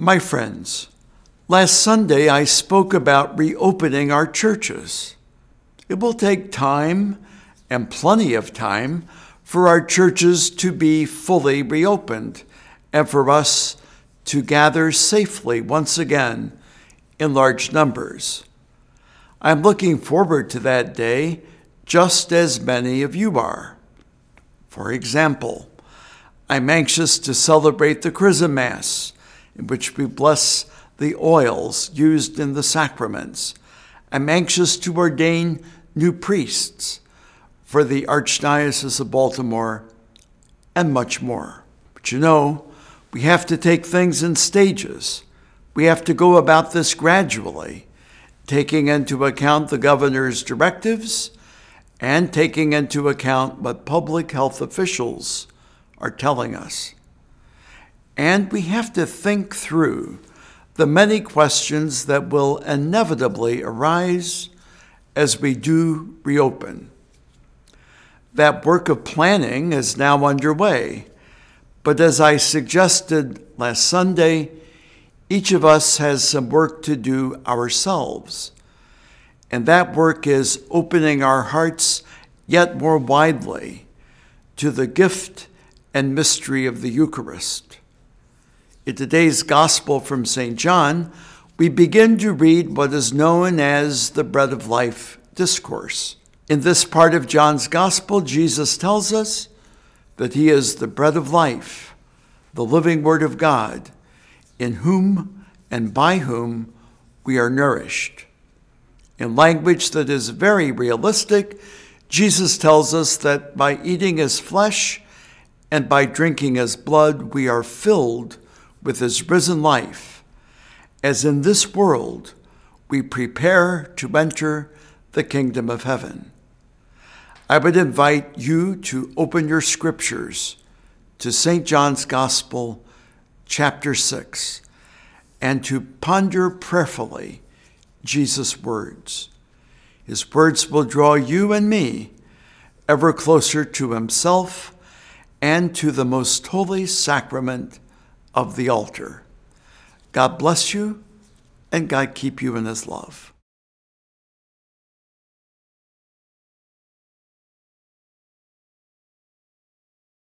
My friends, last Sunday I spoke about reopening our churches. It will take time and plenty of time for our churches to be fully reopened and for us to gather safely once again in large numbers. I'm looking forward to that day just as many of you are. For example, I'm anxious to celebrate the Chrism Mass, in which we bless the oils used in the sacraments. I'm anxious to ordain new priests for the Archdiocese of Baltimore and much more. But you know, we have to take things in stages. We have to go about this gradually, taking into account the governor's directives and taking into account what public health officials are telling us. And we have to think through the many questions that will inevitably arise as we do reopen. That work of planning is now underway, but as I suggested last Sunday, each of us has some work to do ourselves. And that work is opening our hearts yet more widely to the gift and mystery of the Eucharist. In today's Gospel from St. John, we begin to read what is known as the Bread of Life discourse. In this part of John's Gospel, Jesus tells us that he is the bread of life, the living Word of God in whom and by whom we are nourished. In language that is very realistic, Jesus tells us that by eating his flesh and by drinking his blood, we are filled with his risen life, as in this world we prepare to enter the kingdom of heaven. I would invite you to open your scriptures to St. John's Gospel, chapter 6 and to ponder prayerfully Jesus' words. His words will draw you and me ever closer to Himself and to the most holy sacrament of the altar. God bless you and God keep you in His love.